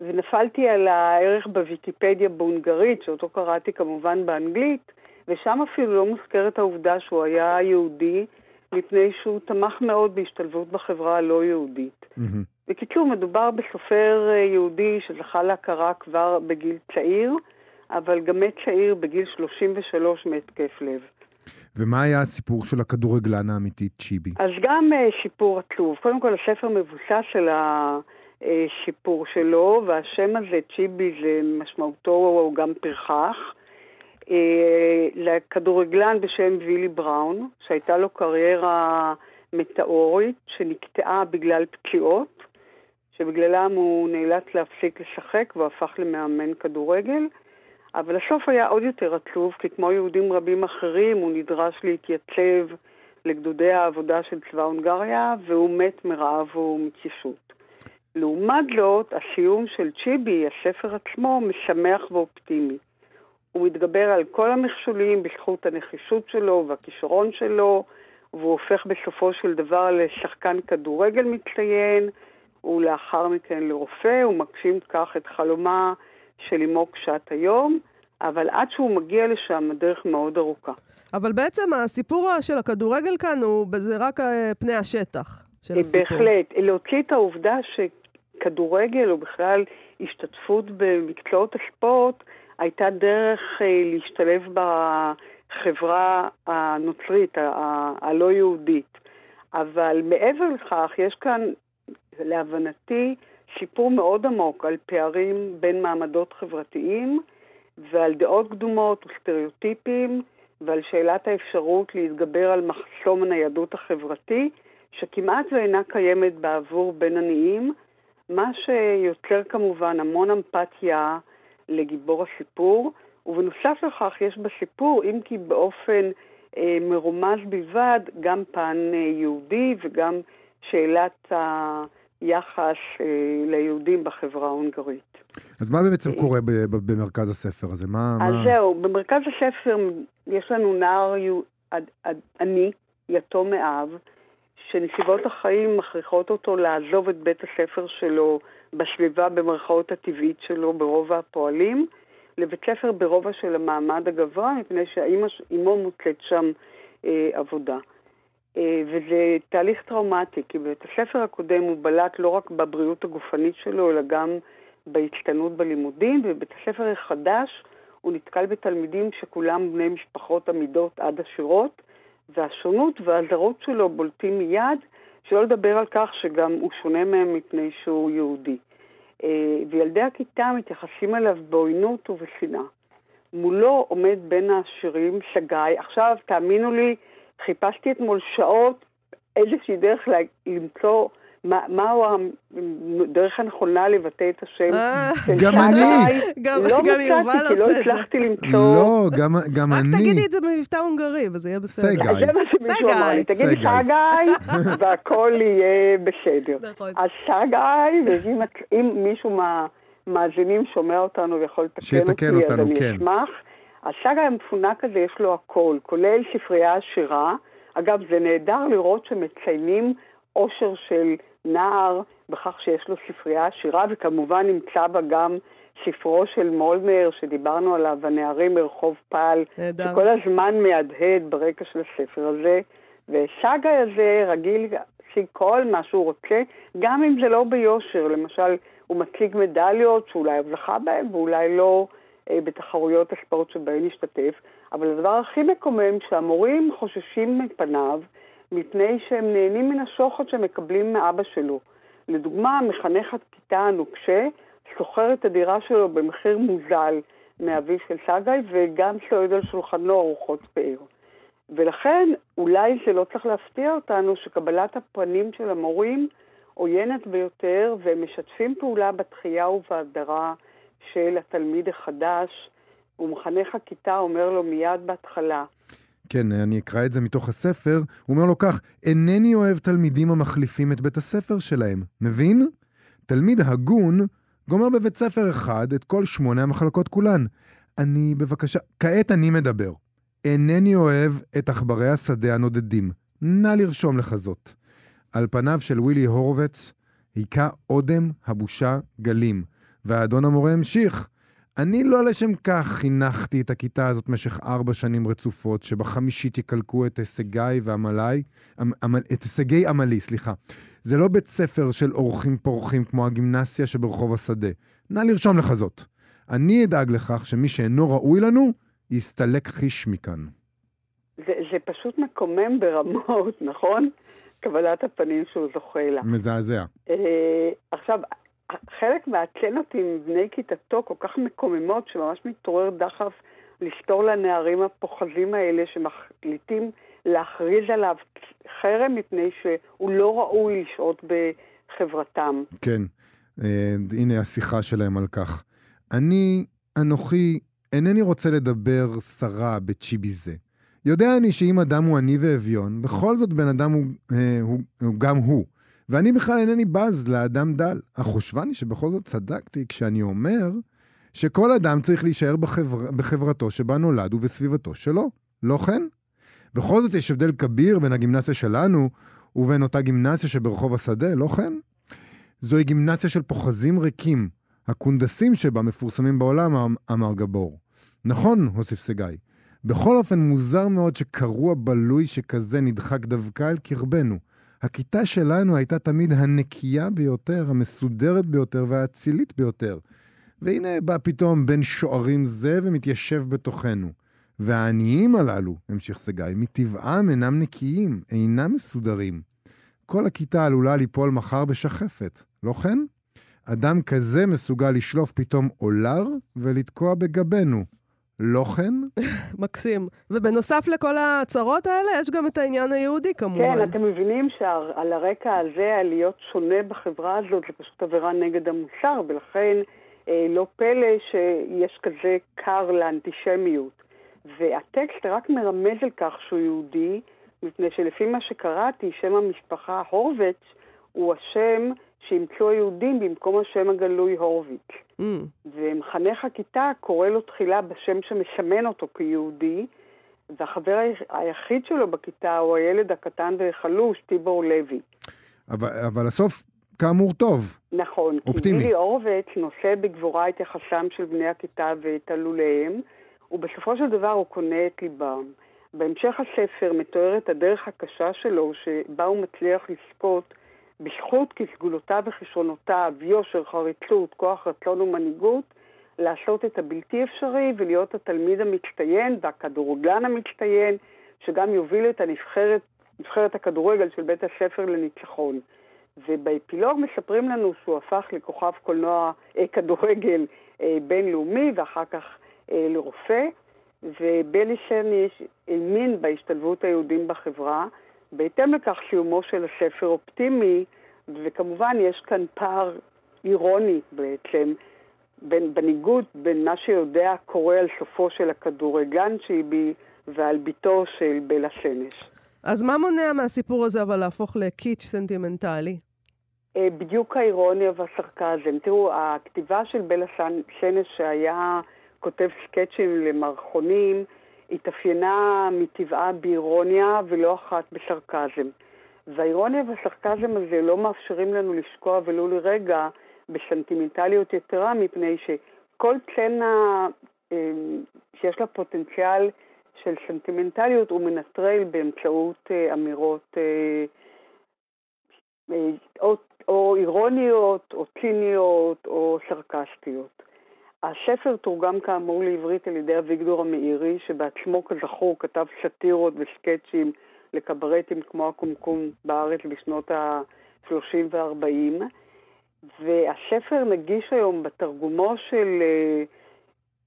E: ונפלתי על הערך בוויקיפדיה בהונגרית, שאותו קראתי כמובן באנגלית, ושם אפילו לא מוזכרת העובדה שהוא היה יהודי, מפני שהוא תמך מאוד בהשתלבות בחברה הלא יהודית. Mm-hmm. בקיצור, מדובר בסופר אה, יהודי שזכה להכרה כבר בגיל צעיר, אבל גם מת צעיר בגיל 33 מהתקף לב.
A: ומה היה הסיפור של הכדורגלן האמיתי, צ'יבי?
E: אז גם uh, סיפור עצוב. קודם כל, הספר מבוסס על הסיפור שלו, והשם הזה, צ'יבי, זה משמעותו גם פרחח. אה, לכדורגלן בשם וילי בראון, שהייתה לו קריירה מטאורית, שנקטעה בגלל פציעות, שבגללם הוא נאלץ להפסיק לשחק והפך למאמן כדורגל. אבל הסוף היה עוד יותר עצוב, כי כמו יהודים רבים אחרים, הוא נדרש להתייצב לגדודי העבודה של צבא הונגריה, והוא מת מרעב ומתיישות. לעומת זאת, הסיום של צ'יבי, הספר עצמו, משמח ואופטימי. הוא מתגבר על כל המכשולים בזכות הנחישות שלו והכישרון שלו, והוא הופך בסופו של דבר לשחקן כדורגל מצטיין, ולאחר מכן לרופא, הוא מגשים כך את חלומה של אמו קשת היום, אבל עד שהוא מגיע לשם הדרך מאוד ארוכה.
B: אבל בעצם הסיפור של הכדורגל כאן הוא, זה רק אה, פני השטח של הסיפור.
E: בהחלט. להוציא את העובדה שכדורגל, או בכלל השתתפות במקצועות הספורט, הייתה דרך אה, להשתלב בחברה הנוצרית, הלא יהודית. אבל מעבר לכך, יש כאן להבנתי, שיפור מאוד עמוק על פערים בין מעמדות חברתיים ועל דעות קדומות וסטריאוטיפים ועל שאלת האפשרות להתגבר על מחסום הניידות החברתי, שכמעט ואינה קיימת בעבור בין עניים, מה שיוצר כמובן המון אמפתיה לגיבור הסיפור, ובנוסף לכך יש בסיפור, אם כי באופן אה, מרומז בלבד, גם פן אה, יהודי וגם שאלת היחס אה, ליהודים בחברה ההונגרית.
A: אז מה בעצם קורה ב- ב- במרכז הספר הזה? מה...
E: אז
A: מה...
E: זהו, במרכז הספר יש לנו נער עני, יתום מאב, שנסיבות החיים מכריחות אותו לעזוב את בית הספר שלו בסביבה במרכאות הטבעית שלו ברובע הפועלים, לבית ספר ברובע של המעמד הגבוה, מפני שאימו מוצאת שם אה, עבודה. אה, וזה תהליך טראומטי, כי בבית הספר הקודם הוא בלט לא רק בבריאות הגופנית שלו, אלא גם בהצטיינות בלימודים, ובבית הספר החדש הוא נתקל בתלמידים שכולם בני משפחות עמידות עד עשירות, והשונות והזרות שלו בולטים מיד, שלא לדבר על כך שגם הוא שונה מהם מפני שהוא יהודי. אה, וילדי הכיתה מתייחסים אליו בעוינות ובשנאה. מולו עומד בין השירים שגיא. עכשיו, תאמינו לי, חיפשתי אתמול שעות איזושהי דרך לה- למצוא מה- מהו הדרך הנכונה לבטא את השם
B: אה,
E: של
A: גם.
B: אני. גם-
E: לא
B: גם יובל
E: מצאתי, כי
B: עושה
E: לא
B: את זה.
E: הצלחתי למצוא...
A: לא, גם, גם
B: רק
A: אני...
B: תגידי את זה במבטא הונגרי, וזה יהיה בסדר.
A: סגי.
E: אז זה מה שמישהו. אמר לי, תגידי
A: סגי.
E: והכל יהיה בסדר.
B: נכון.
E: אז סגי, ואם מישהו מהמאזינים שומע אותנו ויכול לתקן אותי, אז אני
A: כן.
E: אשמח. הסגי המפונק הזה יש לו הכל, כולל ספרייה עשירה. אגב, זה נהדר לראות שמציינים עושר של נער בכך שיש לו ספרייה עשירה, וכמובן נמצא בה גם ספרו של מולנר, שדיברנו עליו, הנערים מרחוב פעל,
B: נהדר.
E: שכל הזמן מהדהד ברקע של הספר הזה, ושגי הזה רגיל להשיג כל מה שהוא רוצה, גם אם זה לא ביושר. למשל, הוא מציג מדליות שאולי הוא זכה בהן ואולי לא בתחרויות הספורט שבהן השתתף, אבל הדבר הכי מקומם שהמורים חוששים מפניו מפני שהם נהנים מן השוחד שהם מקבלים מאבא שלו. לדוגמה, מחנך הכיתה הנוקשה שוכר את הדירה שלו במחיר מוזל מאביו של סגי, וגם צועד על שולחנו ארוחות פאר. ולכן, אולי זה לא צריך להפתיע אותנו שקבלת הפנים של המורים עוינת ביותר, והם משתפים פעולה בתחייה ובהדרה של התלמיד החדש, ומחנך הכיתה אומר לו מיד בהתחלה,
A: כן, אני אקרא את זה מתוך הספר. הוא אומר לו כך, אינני אוהב תלמידים המחליפים את בית הספר שלהם. מבין? תלמיד הגון גומר בבית ספר אחד את כל שמונה המחלקות כולן. אני, בבקשה, כעת אני מדבר. אינני אוהב את עכברי השדה הנודדים. נא לרשום לך זאת. על פניו של ווילי הורוביץ היכה אודם הבושה גלים, והאדון המורה המשיך. אני לא לשם כך חינכתי את הכיתה הזאת במשך ארבע שנים רצופות, שבחמישית יקלקו את הישגיי ועמליי, עמ- עמ- את הישגי עמלי, סליחה. זה לא בית ספר של אורחים פורחים כמו הגימנסיה שברחוב השדה. נא לרשום לך זאת. אני אדאג לכך שמי שאינו ראוי לנו, יסתלק חיש מכאן.
E: זה, זה פשוט מקומם ברמות, נכון? קבלת הפנים שהוא זוכה לה.
A: מזעזע.
E: אה, עכשיו, חלק מהצנות עם בני כיתתו כל כך מקוממות, שממש מתעורר דחף לפתור לנערים הפוחזים האלה, שמחליטים להכריז עליו חרם מפני שהוא לא ראוי לשהות בחברתם.
A: כן, אה, הנה השיחה שלהם על כך. אני, אנוכי, אינני רוצה לדבר סרה בצ'יבי זה. יודע אני שאם אדם הוא עני ואביון, בכל זאת בן אדם הוא, אה, הוא, הוא גם הוא. ואני בכלל אינני בז לאדם דל. אך חושבני שבכל זאת צדקתי כשאני אומר שכל אדם צריך להישאר בחבר, בחברתו שבה נולד ובסביבתו שלו. לא כן? בכל זאת יש הבדל כביר בין הגימנסיה שלנו ובין אותה גימנסיה שברחוב השדה, לא כן? זוהי גימנסיה של פוחזים ריקים. הקונדסים שבה מפורסמים בעולם, אמ- אמר גבור. נכון, הוסיף סגי. בכל אופן, מוזר מאוד שקרוע בלוי שכזה נדחק דווקא אל קרבנו. הכיתה שלנו הייתה תמיד הנקייה ביותר, המסודרת ביותר והאצילית ביותר. והנה בא פתאום בן שוערים זה ומתיישב בתוכנו. והעניים הללו, המשיך סגי, מטבעם אינם נקיים, אינם מסודרים. כל הכיתה עלולה ליפול מחר בשחפת, לא כן? אדם כזה מסוגל לשלוף פתאום אולר ולתקוע בגבנו. לא כן?
B: מקסים. ובנוסף לכל הצרות האלה, יש גם את העניין היהודי כמובן.
E: כן, אתם מבינים שעל הרקע הזה, להיות שונה בחברה הזאת, זה פשוט עבירה נגד המוסר, ולכן אה, לא פלא שיש כזה קר לאנטישמיות. והטקסט רק מרמז על כך שהוא יהודי, מפני שלפי מה שקראתי, שם המשפחה הורוביץ הוא השם שימצאו היהודים במקום השם הגלוי הורוביץ. Mm. ומחנך הכיתה קורא לו תחילה בשם שמסמן אותו כיהודי, והחבר היחיד שלו בכיתה הוא הילד הקטן והחלוש, טיבור לוי.
A: אבל, אבל הסוף, כאמור, טוב.
E: נכון. אופטימי. כי גילי הורוביץ נושא בגבורה את יחסם של בני הכיתה ואת עלוליהם, ובסופו של דבר הוא קונה את ליבם. בהמשך הספר מתוארת הדרך הקשה שלו, שבה הוא מצליח לזכות בזכות כסגולותיו וכישרונותיו, יושר, חריצות, כוח רצון ומנהיגות, לעשות את הבלתי אפשרי ולהיות התלמיד המצטיין והכדורגלן המצטיין, שגם יוביל את הנבחרת, נבחרת הכדורגל של בית הספר לניצחון. ובאפילוג מספרים לנו שהוא הפך לכוכב קולנוע, אה, כדורגל אה, בינלאומי ואחר כך אה, לרופא, ובלישן האמין בהשתלבות היהודים בחברה. בהתאם לכך סיומו של הספר אופטימי, וכמובן יש כאן פער אירוני בעצם, בין, בניגוד בין מה שיודע קורה על סופו של הכדורגלן שיבי ועל ביתו של בלה סנש.
B: אז מה מונע מהסיפור הזה אבל להפוך לקיץ' סנטימנטלי?
E: אה, בדיוק האירוניה והסרקזם. תראו, הכתיבה של בלה סנש שהיה כותב סקצ'ים למערכונים, התאפיינה מטבעה באירוניה ולא אחת בסרקזם. והאירוניה והסרקזם הזה לא מאפשרים לנו לשקוע ולו לרגע בסנטימנטליות יתרה, מפני שכל צנע אה, שיש לה פוטנציאל של סנטימנטליות הוא מנטרל באמצעות אה, אמירות אה, או, או אירוניות, או ציניות, או סרקסטיות. הספר תורגם כאמור לעברית על ידי אביגדור המאירי, שבעצמו כזכור כתב סאטירות וסקצ'ים לקברטים כמו הקומקום בארץ בשנות ה-30 וה-40, והספר נגיש היום בתרגומו של uh,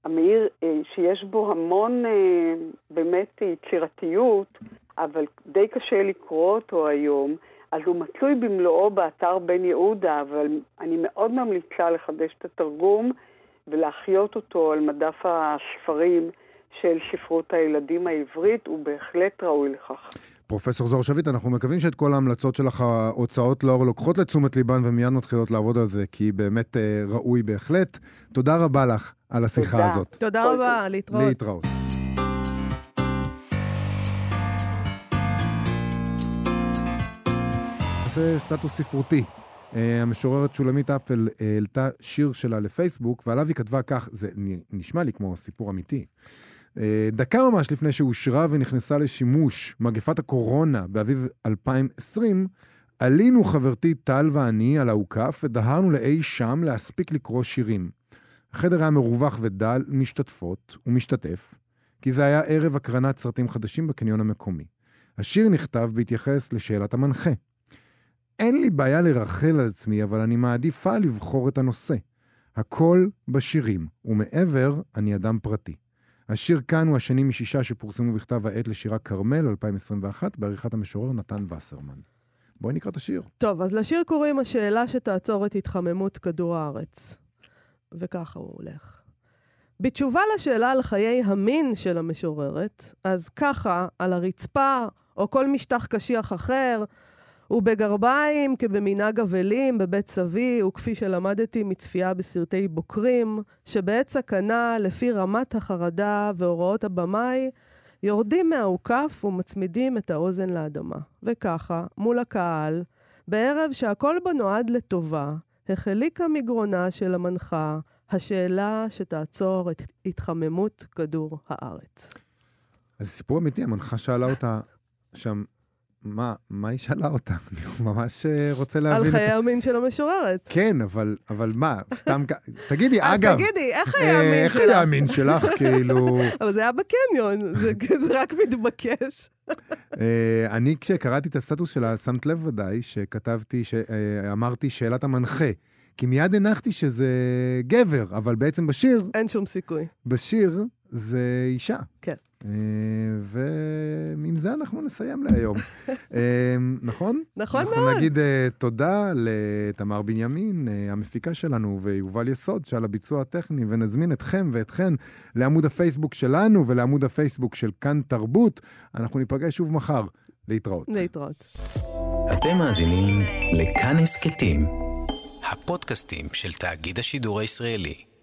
E: המאיר, uh, שיש בו המון uh, באמת יצירתיות, אבל די קשה לקרוא אותו היום. אז הוא מצוי במלואו באתר בן יהודה, אבל אני מאוד ממליצה לחדש את התרגום. ולהחיות אותו על מדף הספרים של ספרות הילדים העברית, הוא בהחלט ראוי לכך.
A: פרופסור זוהר שביט, אנחנו מקווים שאת כל ההמלצות שלך, ההוצאות לאור לוקחות לתשומת ליבן ומיד מתחילות לעבוד על זה, כי באמת אה, ראוי בהחלט. תודה רבה לך על השיחה
B: תודה.
A: הזאת.
B: תודה רבה, להתראות.
A: להתראות. נעשה סטטוס ספרותי. אה, המשוררת שולמית אפל אה, העלתה שיר שלה לפייסבוק, ועליו היא כתבה כך, זה נשמע לי כמו סיפור אמיתי. אה, דקה ממש לפני שאושרה ונכנסה לשימוש מגפת הקורונה באביב 2020, עלינו חברתי טל ואני על האוכף ודהרנו לאי שם להספיק לקרוא שירים. החדר היה מרווח ודל משתתפות ומשתתף, כי זה היה ערב הקרנת סרטים חדשים בקניון המקומי. השיר נכתב בהתייחס לשאלת המנחה. אין לי בעיה לרחל על עצמי, אבל אני מעדיפה לבחור את הנושא. הכל בשירים, ומעבר, אני אדם פרטי. השיר כאן הוא השני משישה שפורסמו בכתב העת לשירה כרמל 2021, בעריכת המשורר נתן וסרמן. בואי נקרא את השיר.
B: טוב, אז לשיר קוראים השאלה שתעצור את התחממות כדור הארץ. וככה הוא הולך. בתשובה לשאלה על חיי המין של המשוררת, אז ככה, על הרצפה, או כל משטח קשיח אחר, ובגרביים כבמנהג אבלים בבית סבי, וכפי שלמדתי מצפייה בסרטי בוקרים, שבעת סכנה, לפי רמת החרדה והוראות הבמאי, יורדים מהאוכף ומצמידים את האוזן לאדמה. וככה, מול הקהל, בערב שהכל בו נועד לטובה, החליקה מגרונה של המנחה השאלה שתעצור את התחממות כדור הארץ.
A: אז סיפור אמיתי, המנחה שאלה אותה שם, מה, מה היא שאלה אותה? אני ממש אה, רוצה להבין.
B: על חיי המין של המשוררת.
A: כן, אבל, אבל מה, סתם כ... תגידי, אגב...
B: אז תגידי, איך חיי המין
A: שלך? איך חיי המין שלך, כאילו...
B: אבל זה היה בקניון, זה, זה רק מתבקש.
A: אה, אני, כשקראתי את הסטטוס שלה, שמת לב ודאי, שכתבתי, אמרתי שאלת המנחה. כי מיד הנחתי שזה גבר, אבל בעצם בשיר...
B: אין שום סיכוי.
A: בשיר זה אישה.
B: כן.
A: אה, ועם זה אנחנו נסיים להיום. אה, נכון?
B: נכון מאוד.
A: אנחנו נגיד אה, תודה לתמר בנימין, המפיקה שלנו, ויובל יסוד, שעל הביצוע הטכני, ונזמין אתכם ואתכן לעמוד הפייסבוק שלנו ולעמוד הפייסבוק של כאן תרבות. אנחנו ניפגש שוב מחר. להתראות.
B: להתראות.
D: אתם מאזינים לכאן הסכתים, הפודקאסטים של תאגיד השידור הישראלי.